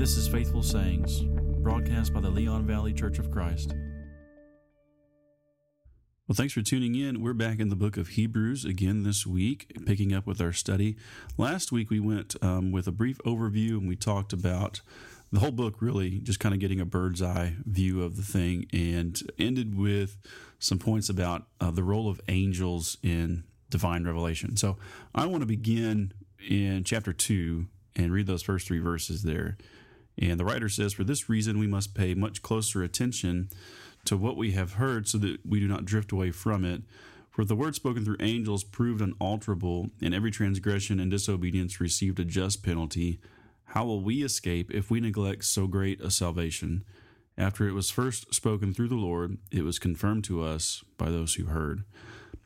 This is Faithful Sayings, broadcast by the Leon Valley Church of Christ. Well, thanks for tuning in. We're back in the book of Hebrews again this week, picking up with our study. Last week we went um, with a brief overview and we talked about the whole book, really, just kind of getting a bird's eye view of the thing, and ended with some points about uh, the role of angels in divine revelation. So I want to begin in chapter 2 and read those first three verses there. And the writer says, For this reason, we must pay much closer attention to what we have heard so that we do not drift away from it. For the word spoken through angels proved unalterable, and every transgression and disobedience received a just penalty. How will we escape if we neglect so great a salvation? After it was first spoken through the Lord, it was confirmed to us by those who heard.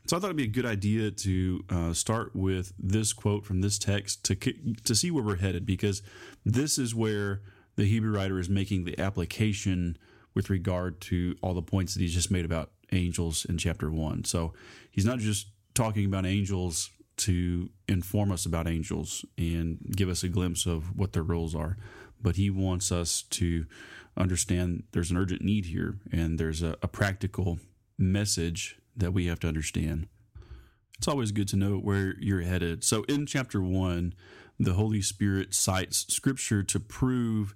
So I thought it'd be a good idea to uh, start with this quote from this text to to see where we're headed, because this is where the Hebrew writer is making the application with regard to all the points that he's just made about angels in chapter one. So he's not just talking about angels to inform us about angels and give us a glimpse of what their roles are, but he wants us to understand there's an urgent need here and there's a, a practical message that we have to understand. It's always good to know where you're headed. So in chapter one, the Holy Spirit cites scripture to prove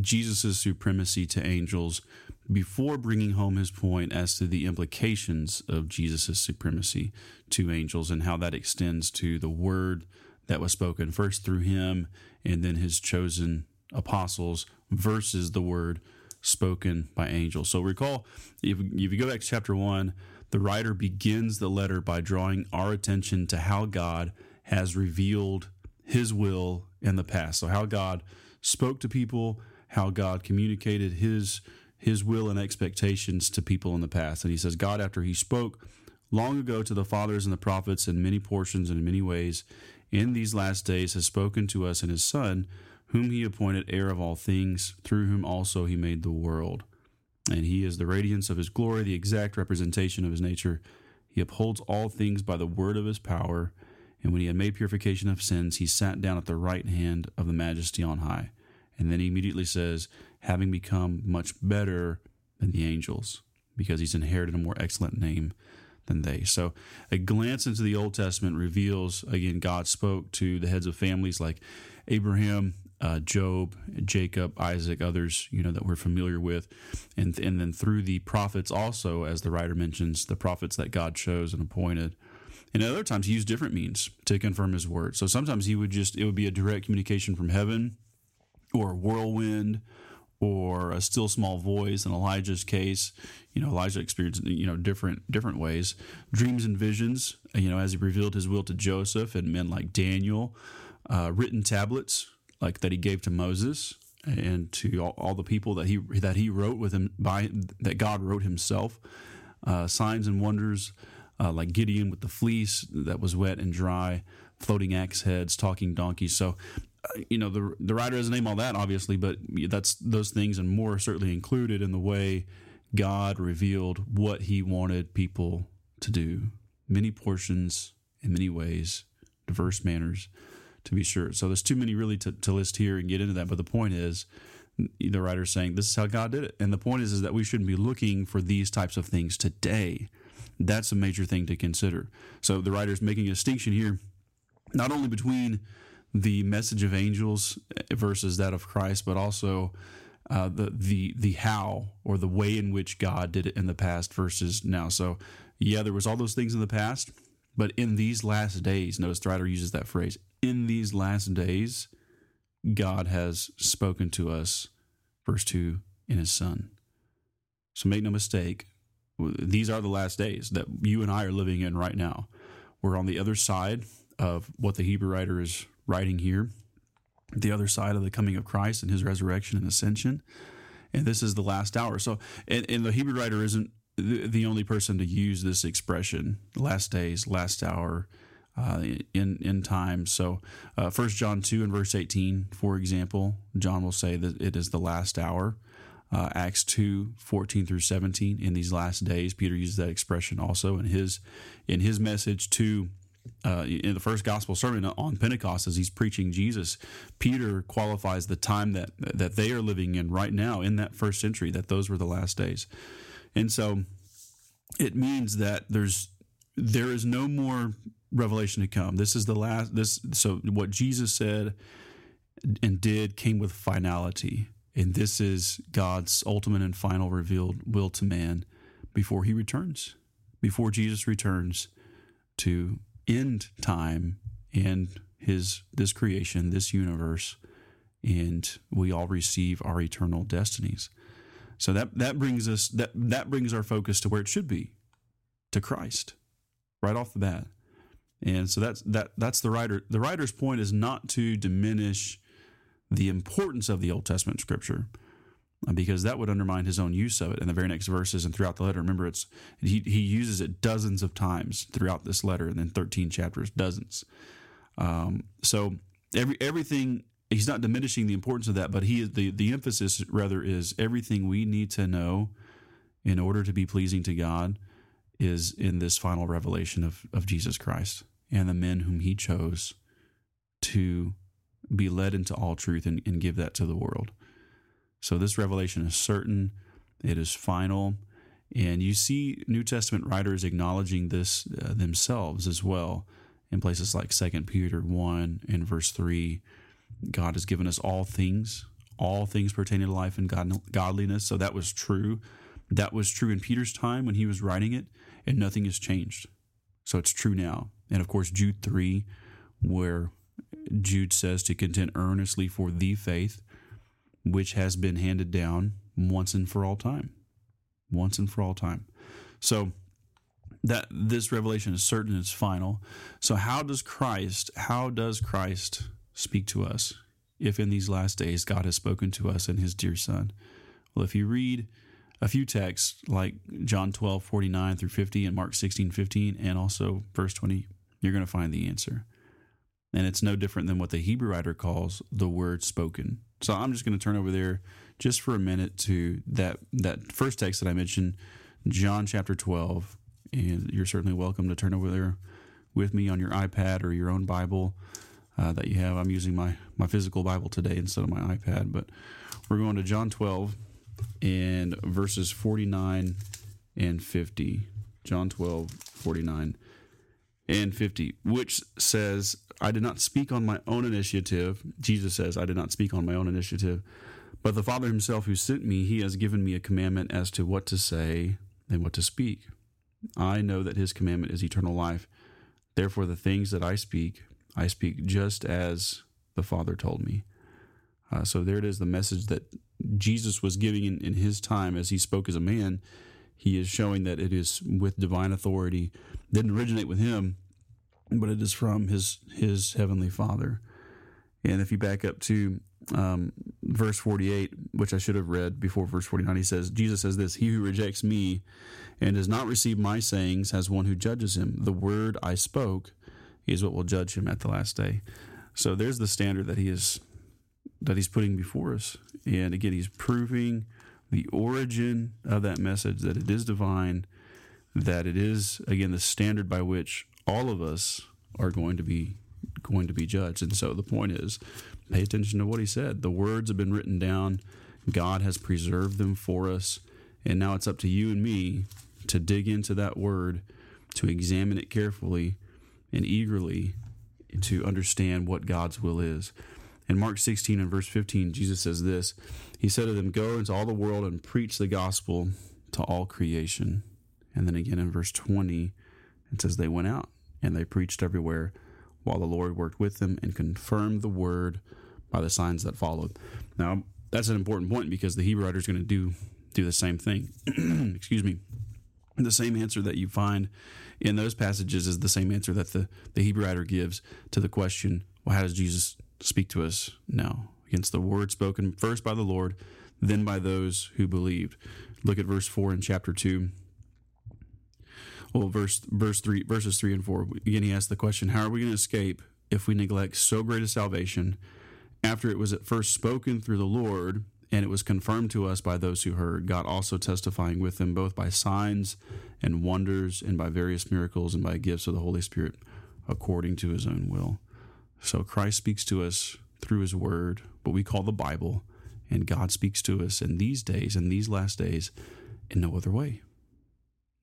Jesus' supremacy to angels before bringing home his point as to the implications of Jesus' supremacy to angels and how that extends to the word that was spoken first through him and then his chosen apostles versus the word spoken by angels. So recall, if, if you go back to chapter one, the writer begins the letter by drawing our attention to how God has revealed his will in the past. So how God spoke to people, how God communicated his his will and expectations to people in the past. And he says, God, after he spoke long ago to the fathers and the prophets in many portions and in many ways, in these last days has spoken to us in his Son, whom he appointed heir of all things, through whom also he made the world. And he is the radiance of his glory, the exact representation of his nature. He upholds all things by the word of his power. And when he had made purification of sins, he sat down at the right hand of the majesty on high. And then he immediately says, having become much better than the angels, because he's inherited a more excellent name than they. So a glance into the Old Testament reveals, again, God spoke to the heads of families like Abraham, uh, Job, Jacob, Isaac, others, you know, that we're familiar with. And, and then through the prophets also, as the writer mentions, the prophets that God chose and appointed. And at other times, he used different means to confirm his word. So sometimes he would just, it would be a direct communication from heaven or a whirlwind or a still small voice in Elijah's case. You know, Elijah experienced, you know, different different ways. Dreams and visions, you know, as he revealed his will to Joseph and men like Daniel. Uh, written tablets like that he gave to Moses and to all, all, the people that he that he wrote with him by that God wrote himself. Uh, signs and wonders uh, like Gideon with the fleece that was wet and dry, floating axe heads, talking donkeys. So, uh, you know, the the writer doesn't name all that obviously, but that's those things and more certainly included in the way God revealed what He wanted people to do. Many portions in many ways, diverse manners, to be sure. So there's too many really to, to list here and get into that. But the point is, the writer's saying this is how God did it, and the point is is that we shouldn't be looking for these types of things today. That's a major thing to consider. So the writer's making a distinction here, not only between the message of angels versus that of Christ, but also uh, the the the how or the way in which God did it in the past versus now. So yeah, there was all those things in the past, but in these last days, notice the writer uses that phrase. In these last days, God has spoken to us, verse two, in His Son. So make no mistake, these are the last days that you and I are living in right now. We're on the other side of what the Hebrew writer is writing here, the other side of the coming of Christ and his resurrection and ascension. And this is the last hour. So, and, and the Hebrew writer isn't the, the, only person to use this expression, last days, last hour, uh, in in time. So, uh, First John two and verse eighteen, for example, John will say that it is the last hour uh, Acts 2, 14 through 17. In these last days, Peter uses that expression also in his in his message to uh, in the first gospel sermon on Pentecost, as he's preaching Jesus, Peter qualifies the time that that they are living in right now in that first century. That those were the last days, and so it means that there's there is no more revelation to come. This is the last. This so what Jesus said and did came with finality, and this is God's ultimate and final revealed will to man before He returns, before Jesus returns to end time and His this creation, this universe, and we all receive our eternal destinies. So that that brings us that that brings our focus to where it should be, to Christ, right off the bat. And so that's that that's the writer the writer's point is not to diminish the importance of the Old Testament scripture uh, because that would undermine his own use of it in the very next verses and throughout the letter. Remember, it's he, he uses it dozens of times throughout this letter, and then thirteen chapters, dozens. Um, so every everything he's not diminishing the importance of that, but he the the emphasis rather is everything we need to know in order to be pleasing to God is in this final revelation of of Jesus Christ and the men whom He chose to be led into all truth and, and give that to the world. So this revelation is certain, it is final, and you see New Testament writers acknowledging this uh, themselves as well in places like Second Peter 1 and verse 3. God has given us all things, all things pertaining to life and God, godliness. So that was true. That was true in Peter's time when he was writing it, and nothing has changed. So it's true now. And of course, Jude 3, where Jude says to contend earnestly for the faith which has been handed down once and for all time. Once and for all time. So that this revelation is certain it's final. So how does Christ, how does Christ speak to us if in these last days God has spoken to us in his dear son? Well, if you read a few texts like John 12, 49 through 50 and Mark 16, 15, and also verse 20, you're going to find the answer. And it's no different than what the Hebrew writer calls the word spoken. So I'm just going to turn over there just for a minute to that that first text that I mentioned, John chapter 12, and you're certainly welcome to turn over there with me on your iPad or your own Bible uh, that you have. I'm using my my physical Bible today instead of my iPad, but we're going to John 12 and verses 49 and 50. John 12, 49 and 50, which says, I did not speak on my own initiative. Jesus says, I did not speak on my own initiative. But the Father himself who sent me, he has given me a commandment as to what to say and what to speak. I know that his commandment is eternal life. Therefore, the things that I speak, I speak just as the Father told me. Uh, so there it is, the message that Jesus was giving in, in his time as he spoke as a man. He is showing that it is with divine authority. Didn't originate with him, but it is from his his heavenly Father. And if you back up to um, verse 48, which I should have read before verse 49, he says, Jesus says this He who rejects me and does not receive my sayings has one who judges him. The word I spoke is what will judge him at the last day. So there's the standard that he is that he's putting before us. And again, he's proving the origin of that message that it is divine, that it is again the standard by which all of us are going to be going to be judged. And so the point is, pay attention to what he said. The words have been written down. God has preserved them for us. And now it's up to you and me to dig into that word, to examine it carefully and eagerly to understand what God's will is. In Mark 16 and verse 15, Jesus says this He said to them, Go into all the world and preach the gospel to all creation. And then again in verse 20, it says, They went out and they preached everywhere while the Lord worked with them and confirmed the word by the signs that followed. Now, that's an important point because the Hebrew writer is going to do do the same thing. Excuse me. The same answer that you find in those passages is the same answer that the, the Hebrew writer gives to the question, well, how does Jesus speak to us now? Against the word spoken first by the Lord, then by those who believed. Look at verse 4 in chapter 2 well, verse verse three, verses three and four. Again, he asks the question: How are we going to escape if we neglect so great a salvation, after it was at first spoken through the Lord, and it was confirmed to us by those who heard, God also testifying with them both by signs and wonders, and by various miracles, and by gifts of the Holy Spirit? according to his own will. So Christ speaks to us through his word, what we call the Bible, and God speaks to us in these days, in these last days, in no other way.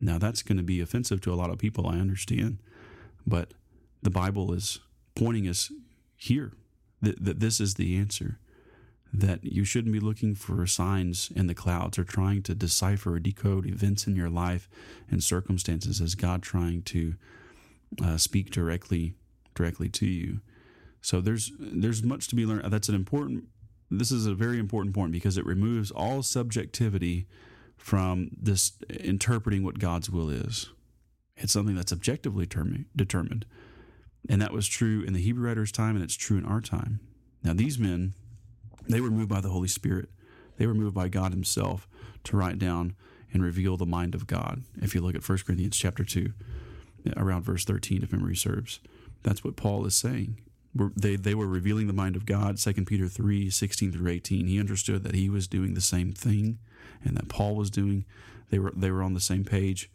Now, that's going to be offensive to a lot of people, I understand, but the Bible is pointing us here that, that this is the answer. That you shouldn't be looking for signs in the clouds or trying to decipher or decode events in your life and circumstances as God trying to uh, speak directly directly to you. So there's there's much to be learned. That's an important. This is a very important point because it removes all subjectivity from this interpreting what God's will is. It's something that's objectively term, determined. And that was true in the Hebrew writer's time, and it's true in our time. Now, these men, they were moved by the Holy Spirit. They were moved by God Himself to write down and reveal the mind of God. If you look at 1 Corinthians chapter 2, around verse 13, if memory serves, that's what Paul is saying. They, they were revealing the mind of God. 2 Peter 3, 16 through 18. He understood that he was doing the same thing and that Paul was doing. They were, they were on the same page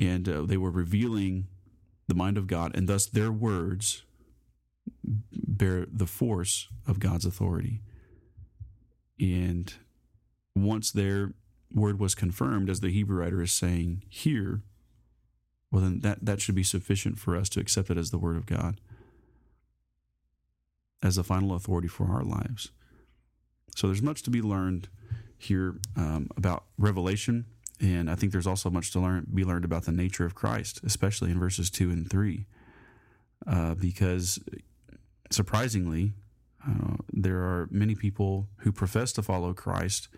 and uh, they were revealing the mind of God, and thus their words bear the force of God's authority. And once their word was confirmed, as the Hebrew writer is saying here, well, then that, that should be sufficient for us to accept it as the word of God, as the final authority for our lives. So there's much to be learned here um, about revelation and I think there's also much to learn, be learned about the nature of Christ, especially in verses two and three, uh, because surprisingly, uh, there are many people who profess to follow Christ,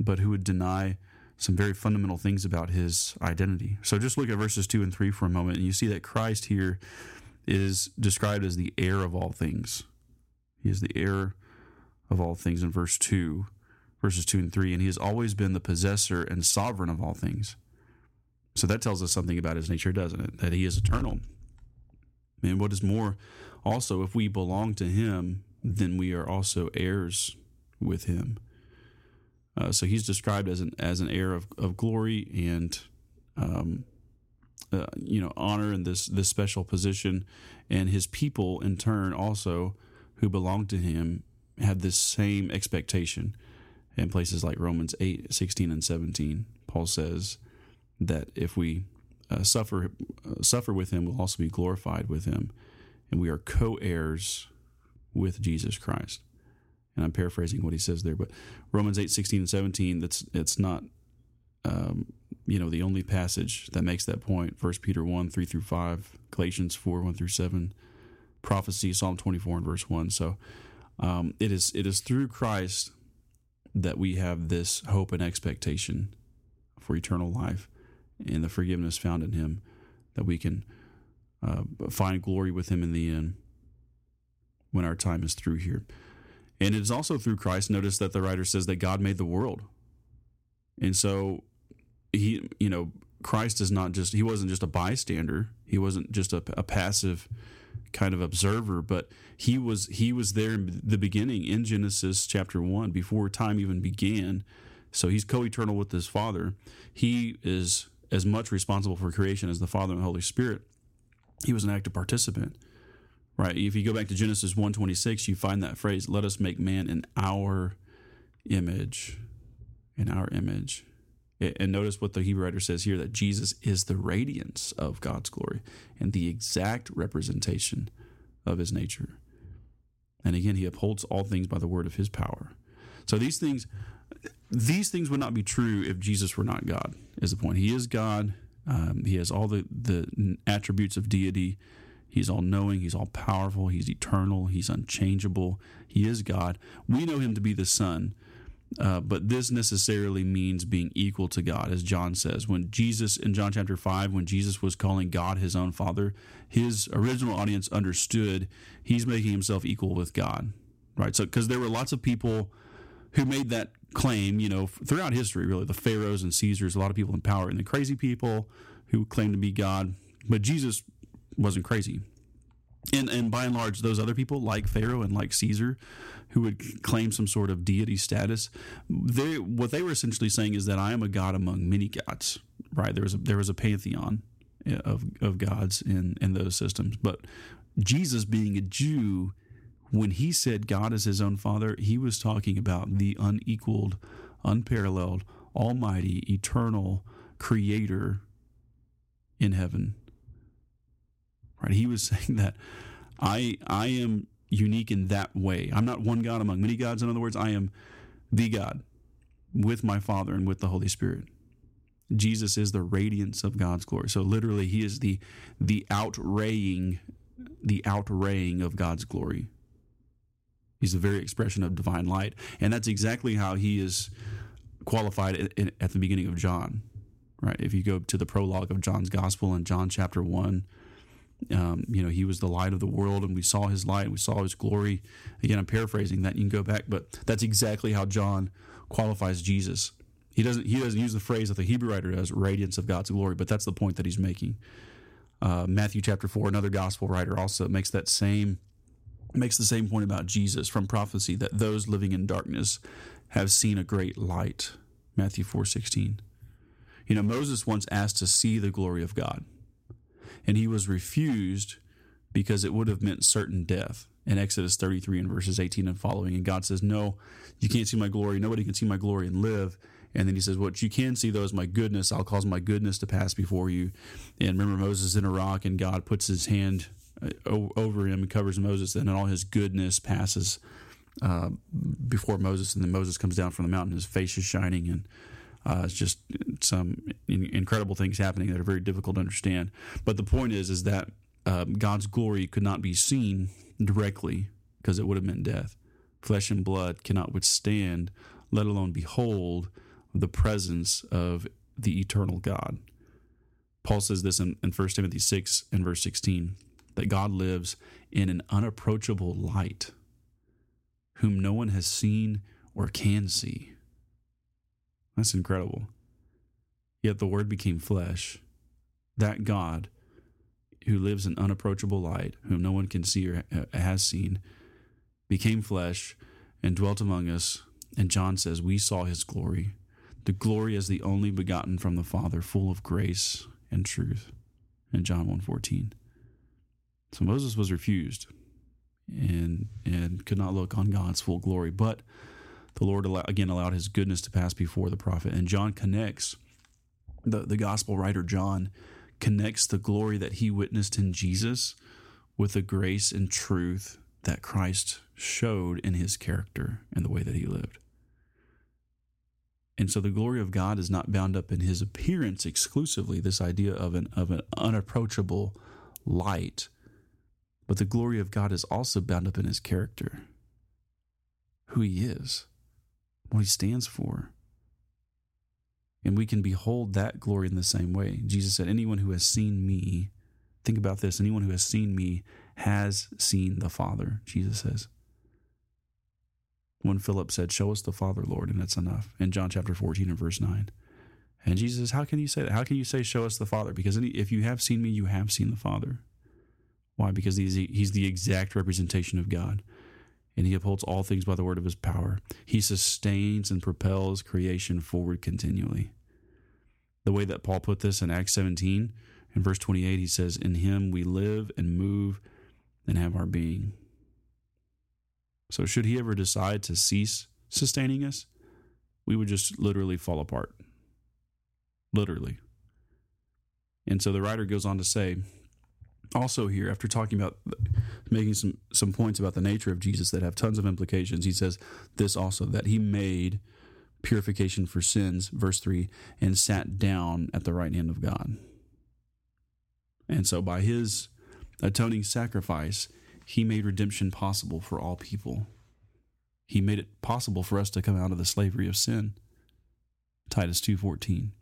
but who would deny some very fundamental things about his identity. So just look at verses two and three for a moment, and you see that Christ here is described as the heir of all things. He is the heir of all things in verse two verses 2 and 3, and he has always been the possessor and sovereign of all things. So that tells us something about his nature, doesn't it? That he is eternal. And what is more, also, if we belong to him, then we are also heirs with him. Uh, so he's described as an as an heir of, of glory and um, uh, you know honor in this this special position, and his people in turn also who belong to him have this same expectation in places like Romans 8, 16, and 17, Paul says that if we uh, suffer uh, suffer with him, we'll also be glorified with him, and we are co-heirs with Jesus Christ. And I'm paraphrasing what he says there, but Romans 8, 16, and 17, that's it's not um, you know the only passage that makes that point. First Peter 1, 3 through 5, Galatians 4, 1 through 7, prophecy, Psalm 24 and verse 1. So um, it is it is through Christ that we have this hope and expectation for eternal life and the forgiveness found in Him, that we can uh, find glory with Him in the end when our time is through here. And it is also through Christ. Notice that the writer says that God made the world. And so he, you know, Christ is not just, he wasn't just a bystander. He wasn't just a, a passive kind of observer, but he was he was there in the beginning in Genesis chapter one before time even began. So he's co-eternal with his Father. He is as much responsible for creation as the Father and the Holy Spirit. He was an active participant. Right. If you go back to Genesis 126, you find that phrase, let us make man in our image. In our image. And notice what the Hebrew writer says here that Jesus is the radiance of God's glory and the exact representation of his nature. And again, he upholds all things by the word of his power. So these things these things would not be true if Jesus were not God, is the point. He is God. Um, he has all the, the attributes of deity. He's all knowing. He's all powerful. He's eternal. He's unchangeable. He is God. We know him to be the Son uh, but this necessarily means being equal to God, as John says. When Jesus, in John chapter 5, when Jesus was calling God his own Father, his original audience understood he's making himself equal with God, right? So, because there were lots of people who made that claim, you know, throughout history, really, the pharaohs and Caesars, a lot of people in power, and the crazy people who claimed to be God. But Jesus wasn't crazy. And, and by and large, those other people, like Pharaoh and like Caesar, who would claim some sort of deity status. They, what they were essentially saying is that I am a god among many gods. Right? There was a, there was a pantheon, eh, of of gods in in those systems. But Jesus, being a Jew, when he said God is his own Father, he was talking about the unequaled, unparalleled, almighty, eternal Creator in heaven. Right? He was saying that I I am unique in that way. I'm not one God among many gods. In other words, I am the God with my Father and with the Holy Spirit. Jesus is the radiance of God's glory. So literally he is the the outraying the outraying of God's glory. He's the very expression of divine light. And that's exactly how he is qualified at the beginning of John. Right? If you go to the prologue of John's gospel in John chapter 1, um, you know, he was the light of the world, and we saw his light, we saw his glory. Again, I'm paraphrasing that. You can go back, but that's exactly how John qualifies Jesus. He doesn't he doesn't use the phrase that the Hebrew writer does, radiance of God's glory, but that's the point that he's making. Uh, Matthew chapter four, another gospel writer also makes that same makes the same point about Jesus from prophecy that those living in darkness have seen a great light. Matthew four sixteen. You know, Moses once asked to see the glory of God, and he was refused because it would have meant certain death in Exodus 33 and verses 18 and following. And God says, No, you can't see my glory. Nobody can see my glory and live. And then he says, What you can see, though, is my goodness. I'll cause my goodness to pass before you. And remember, Moses in a rock, and God puts his hand uh, over him and covers Moses, and all his goodness passes uh, before Moses. And then Moses comes down from the mountain, his face is shining, and uh, it's just some incredible things happening that are very difficult to understand. But the point is, is that um, God's glory could not be seen directly because it would have meant death. Flesh and blood cannot withstand, let alone behold, the presence of the eternal God. Paul says this in, in 1 Timothy 6 and verse 16 that God lives in an unapproachable light, whom no one has seen or can see. That's incredible. Yet the Word became flesh. That God who lives in unapproachable light, whom no one can see or has seen, became flesh and dwelt among us. And John says, We saw his glory, the glory as the only begotten from the Father, full of grace and truth. In John 1.14. So Moses was refused and and could not look on God's full glory. But the Lord again allowed his goodness to pass before the prophet. And John connects the, the gospel writer John connects the glory that he witnessed in Jesus with the grace and truth that Christ showed in his character and the way that he lived. And so the glory of God is not bound up in his appearance exclusively, this idea of an, of an unapproachable light, but the glory of God is also bound up in his character, who he is, what he stands for. And we can behold that glory in the same way. Jesus said, Anyone who has seen me, think about this, anyone who has seen me has seen the Father, Jesus says. When Philip said, Show us the Father, Lord, and that's enough. In John chapter 14 and verse 9. And Jesus says, How can you say that? How can you say, Show us the Father? Because if you have seen me, you have seen the Father. Why? Because he's, he's the exact representation of God and he upholds all things by the word of his power. He sustains and propels creation forward continually. The way that Paul put this in Acts 17, in verse 28, he says, In him we live and move and have our being. So, should he ever decide to cease sustaining us, we would just literally fall apart. Literally. And so the writer goes on to say, also here after talking about making some some points about the nature of Jesus that have tons of implications he says this also that he made purification for sins verse 3 and sat down at the right hand of God. And so by his atoning sacrifice he made redemption possible for all people. He made it possible for us to come out of the slavery of sin. Titus 2:14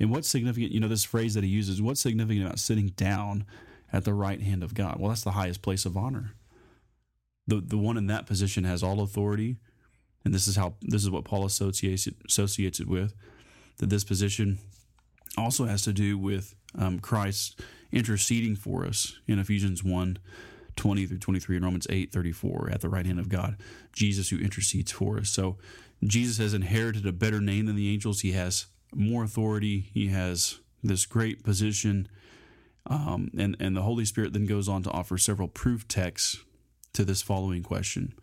and what's significant, you know, this phrase that he uses, what's significant about sitting down at the right hand of God? Well, that's the highest place of honor. The, the one in that position has all authority. And this is how this is what Paul associates it, associates it with. That this position also has to do with um, Christ interceding for us in Ephesians 1 20 through 23 and Romans 8 34 at the right hand of God. Jesus who intercedes for us. So Jesus has inherited a better name than the angels. He has more authority, he has this great position. Um, and, and the Holy Spirit then goes on to offer several proof texts to this following question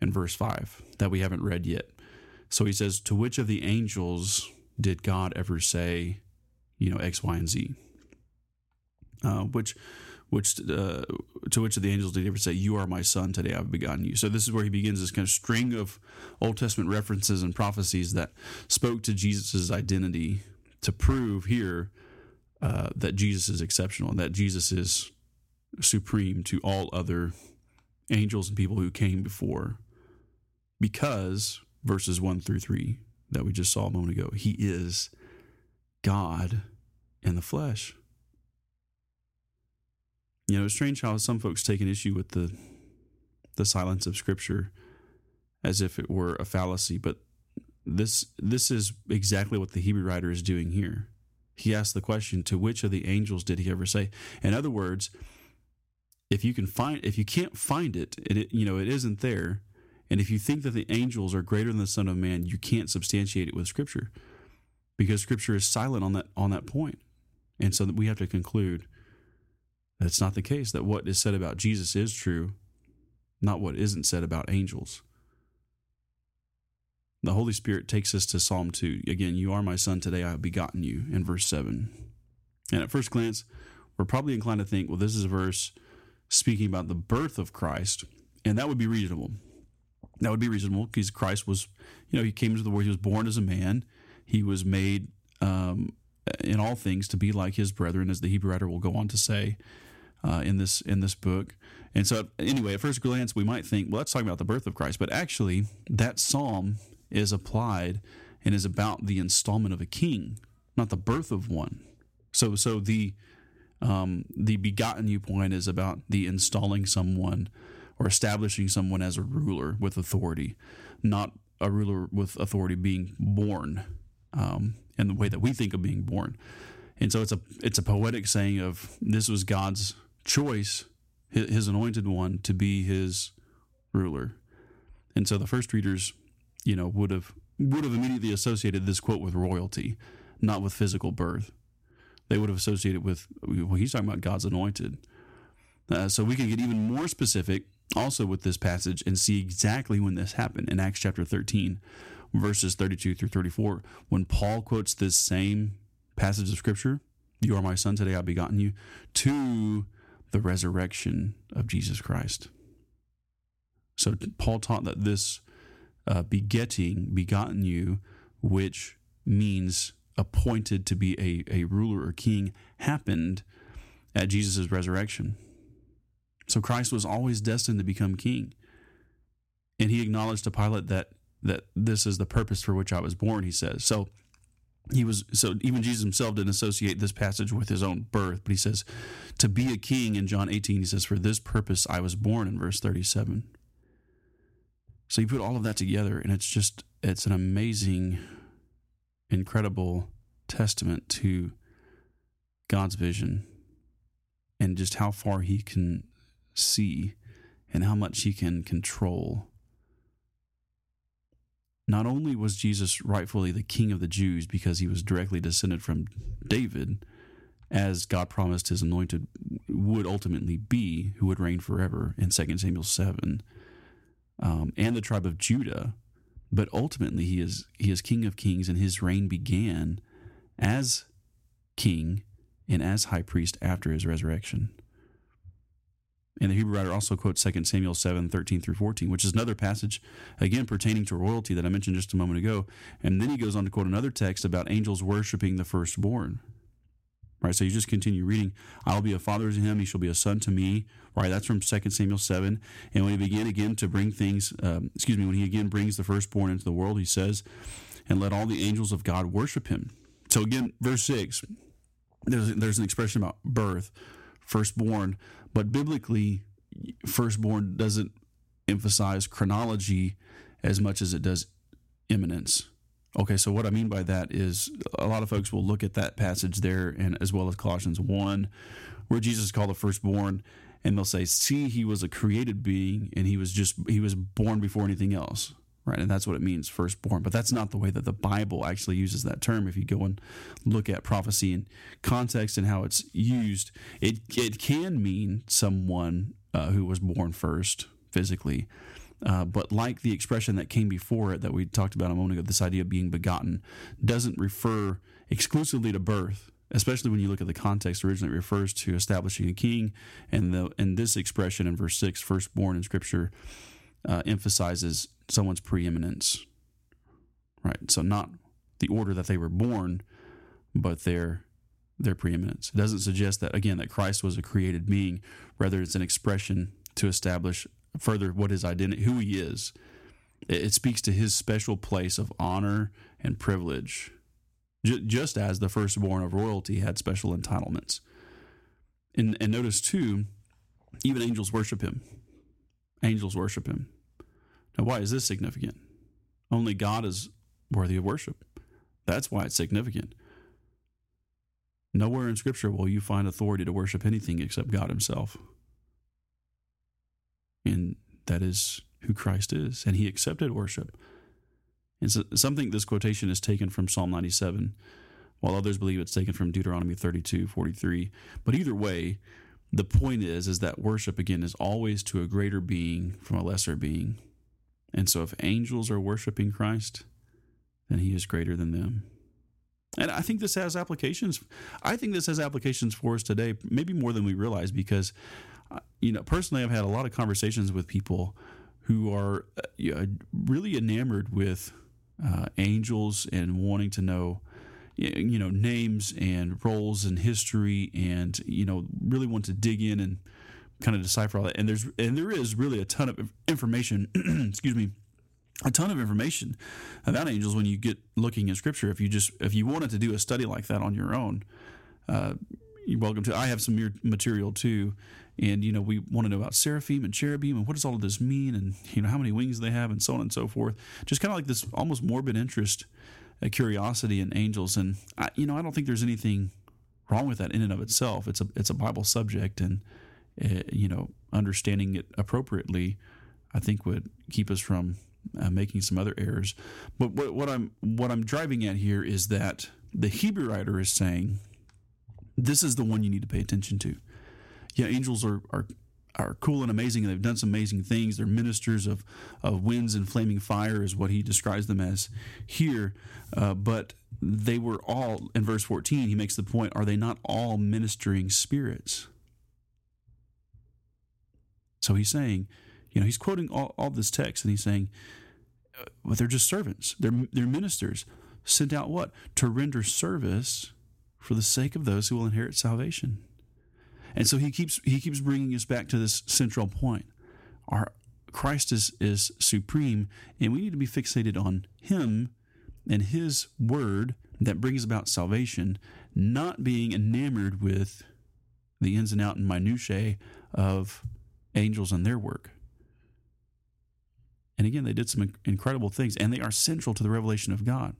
in verse 5 that we haven't read yet. So he says, To which of the angels did God ever say, you know, X, Y, and Z? Uh, which which uh, to which of the angels did he ever say, "You are my son; today I've begotten you"? So this is where he begins this kind of string of Old Testament references and prophecies that spoke to Jesus' identity to prove here uh, that Jesus is exceptional and that Jesus is supreme to all other angels and people who came before. Because verses one through three that we just saw a moment ago, he is God in the flesh. You know, it's strange how some folks take an issue with the the silence of Scripture as if it were a fallacy, but this this is exactly what the Hebrew writer is doing here. He asks the question, to which of the angels did he ever say? In other words, if you can find if you can't find it, it you know, it isn't there. And if you think that the angels are greater than the Son of Man, you can't substantiate it with Scripture. Because Scripture is silent on that on that point. And so we have to conclude that's not the case, that what is said about Jesus is true, not what isn't said about angels. The Holy Spirit takes us to Psalm 2. Again, you are my son, today I have begotten you, in verse 7. And at first glance, we're probably inclined to think, well, this is a verse speaking about the birth of Christ, and that would be reasonable. That would be reasonable because Christ was, you know, he came into the world, he was born as a man, he was made um, in all things to be like his brethren, as the Hebrew writer will go on to say uh, in this in this book. And so, anyway, at first glance, we might think, well, let's talk about the birth of Christ, but actually, that psalm is applied and is about the installment of a king, not the birth of one. So, so the um, the begotten you point is about the installing someone or establishing someone as a ruler with authority, not a ruler with authority being born um, in the way that we think of being born. And so it's a it's a poetic saying of this was God's choice, his anointed one, to be his ruler. And so the first readers, you know, would have would have immediately associated this quote with royalty, not with physical birth. They would have associated with well, he's talking about God's anointed. Uh, so we can get even more specific also with this passage and see exactly when this happened in Acts chapter 13, verses 32 through 34, when Paul quotes this same passage of scripture, "You are my son; today I've begotten you," to the resurrection of Jesus Christ. So Paul taught that this uh, begetting, begotten you, which means appointed to be a, a ruler or king, happened at Jesus' resurrection. So Christ was always destined to become king. And he acknowledged to Pilate that that this is the purpose for which I was born, he says. So he was so even Jesus himself didn't associate this passage with his own birth, but he says to be a king in John 18 he says for this purpose I was born in verse 37. So you put all of that together and it's just it's an amazing incredible testament to God's vision and just how far he can see and how much he can control not only was Jesus rightfully the king of the Jews because he was directly descended from David, as God promised his anointed would ultimately be, who would reign forever in 2 Samuel 7, um, and the tribe of Judah, but ultimately he is he is king of kings and his reign began as king and as high priest after his resurrection. And the Hebrew writer also quotes 2 Samuel 7, 13 through 14, which is another passage, again, pertaining to royalty that I mentioned just a moment ago. And then he goes on to quote another text about angels worshiping the firstborn. Right, so you just continue reading. I'll be a father to him; he shall be a son to me. Right, that's from 2 Samuel seven. And when he began again to bring things, um, excuse me, when he again brings the firstborn into the world, he says, "And let all the angels of God worship him." So again, verse six, there's there's an expression about birth, firstborn, but biblically, firstborn doesn't emphasize chronology as much as it does imminence. Okay, so what I mean by that is a lot of folks will look at that passage there, and as well as Colossians 1, where Jesus is called the firstborn, and they'll say, See, he was a created being, and he was just, he was born before anything else right? And that's what it means, firstborn. But that's not the way that the Bible actually uses that term. If you go and look at prophecy and context and how it's used, it it can mean someone uh, who was born first physically. Uh, but like the expression that came before it that we talked about a moment ago, this idea of being begotten doesn't refer exclusively to birth, especially when you look at the context. Originally, it refers to establishing a king, and the and this expression in verse six, firstborn in Scripture, uh, emphasizes someone's preeminence. Right, so not the order that they were born, but their their preeminence. It doesn't suggest that again that Christ was a created being. Rather, it's an expression to establish further what his identity, who he is. It, speaks to his special place of honor and privilege, just as the firstborn of royalty had special entitlements. And, and notice too, even angels worship him. Angels worship him. Now, why is this significant? Only God is worthy of worship. That's why it's significant. Nowhere in Scripture will you find authority to worship anything except God Himself. And that is who Christ is. And He accepted worship. And so, something this quotation is taken from Psalm 97, while others believe it's taken from Deuteronomy 32, 43. But either way, the point is is that worship again is always to a greater being from a lesser being. And so if angels are worshiping Christ, then he is greater than them. And I think this has applications. I think this has applications for us today, maybe more than we realize, because, uh, you know, personally, I've had a lot of conversations with people who are uh, you know, really enamored with uh, angels and wanting to know, you know, names and roles in history, and you know, really want to dig in and kind of decipher all that. And there's and there is really a ton of information. excuse me a ton of information about angels when you get looking in scripture. If you just if you wanted to do a study like that on your own uh, you're welcome to. I have some material too. And you know we want to know about seraphim and cherubim and what does all of this mean and you know how many wings they have and so on and so forth. Just kind of like this almost morbid interest a uh, curiosity in angels. And I, you know i don't think there's anything wrong with that in and of itself. It's a it's a bible subject and uh, you know understanding it appropriately i think would keep us from uh, making some other errors. But what, what I'm what I'm driving at here is that the Hebrew writer is saying this is the one you need to pay attention to. Yeah, angels are are are cool and amazing, and they've done some amazing things. They're ministers of of winds and flaming fire, is what he describes them as here. Uh, but they were all in verse 14. He makes the point: Are they not all ministering spirits? So he's saying you know, he's quoting all, all this text and he's saying, uh, well, they're just servants. They're, they're ministers sent out what? To render service for the sake of those who will inherit salvation. And so he keeps he keeps bringing us back to this central point. Our Christ is is supreme, and we need to be fixated on Him and His Word that brings about salvation, not being enamored with the ins and out and minutiae of angels and their work. And again, they did some incredible things, and they are central to the revelation of God.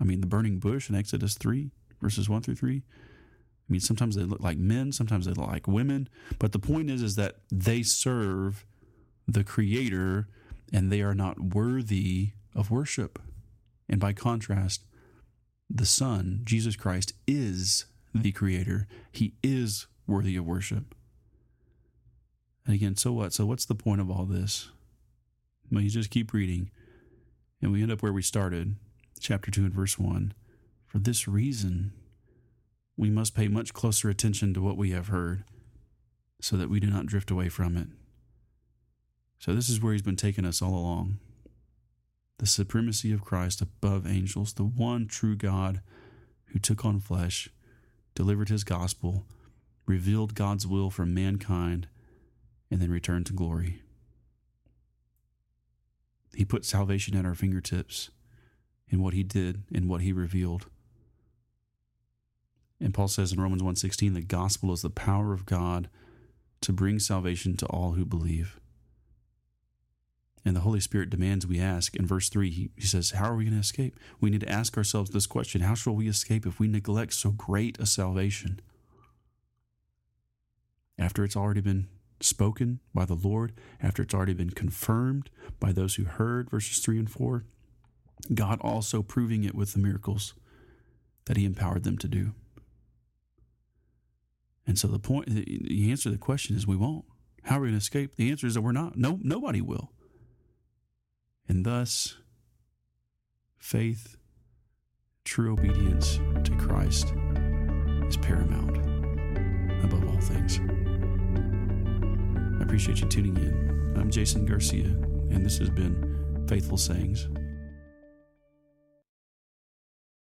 I mean, the burning bush in Exodus 3, verses 1 through 3. I mean, sometimes they look like men, sometimes they look like women. But the point is, is that they serve the Creator and they are not worthy of worship. And by contrast, the Son, Jesus Christ, is the Creator. He is worthy of worship. And again, so what? So what's the point of all this? Well, you just keep reading, and we end up where we started, chapter 2 and verse 1. For this reason, we must pay much closer attention to what we have heard, so that we do not drift away from it. So, this is where he's been taking us all along the supremacy of Christ above angels, the one true God who took on flesh, delivered his gospel, revealed God's will for mankind, and then return to glory. He put salvation at our fingertips in what he did and what he revealed. And Paul says in Romans 1:16, the gospel is the power of God to bring salvation to all who believe. And the Holy Spirit demands we ask. In verse 3, he, he says, How are we going to escape? We need to ask ourselves this question How shall we escape if we neglect so great a salvation? After it's already been spoken by the Lord, after it's already been confirmed by those who heard, verses 3 and 4, God also proving it with the miracles that He empowered them to do. And so the point, the answer to the question is we won't. How are we going to escape? The answer is that we're not. No, nobody will. And thus, faith, true obedience to Christ is paramount above all things. Appreciate you tuning in. I'm Jason Garcia, and this has been Faithful Sayings.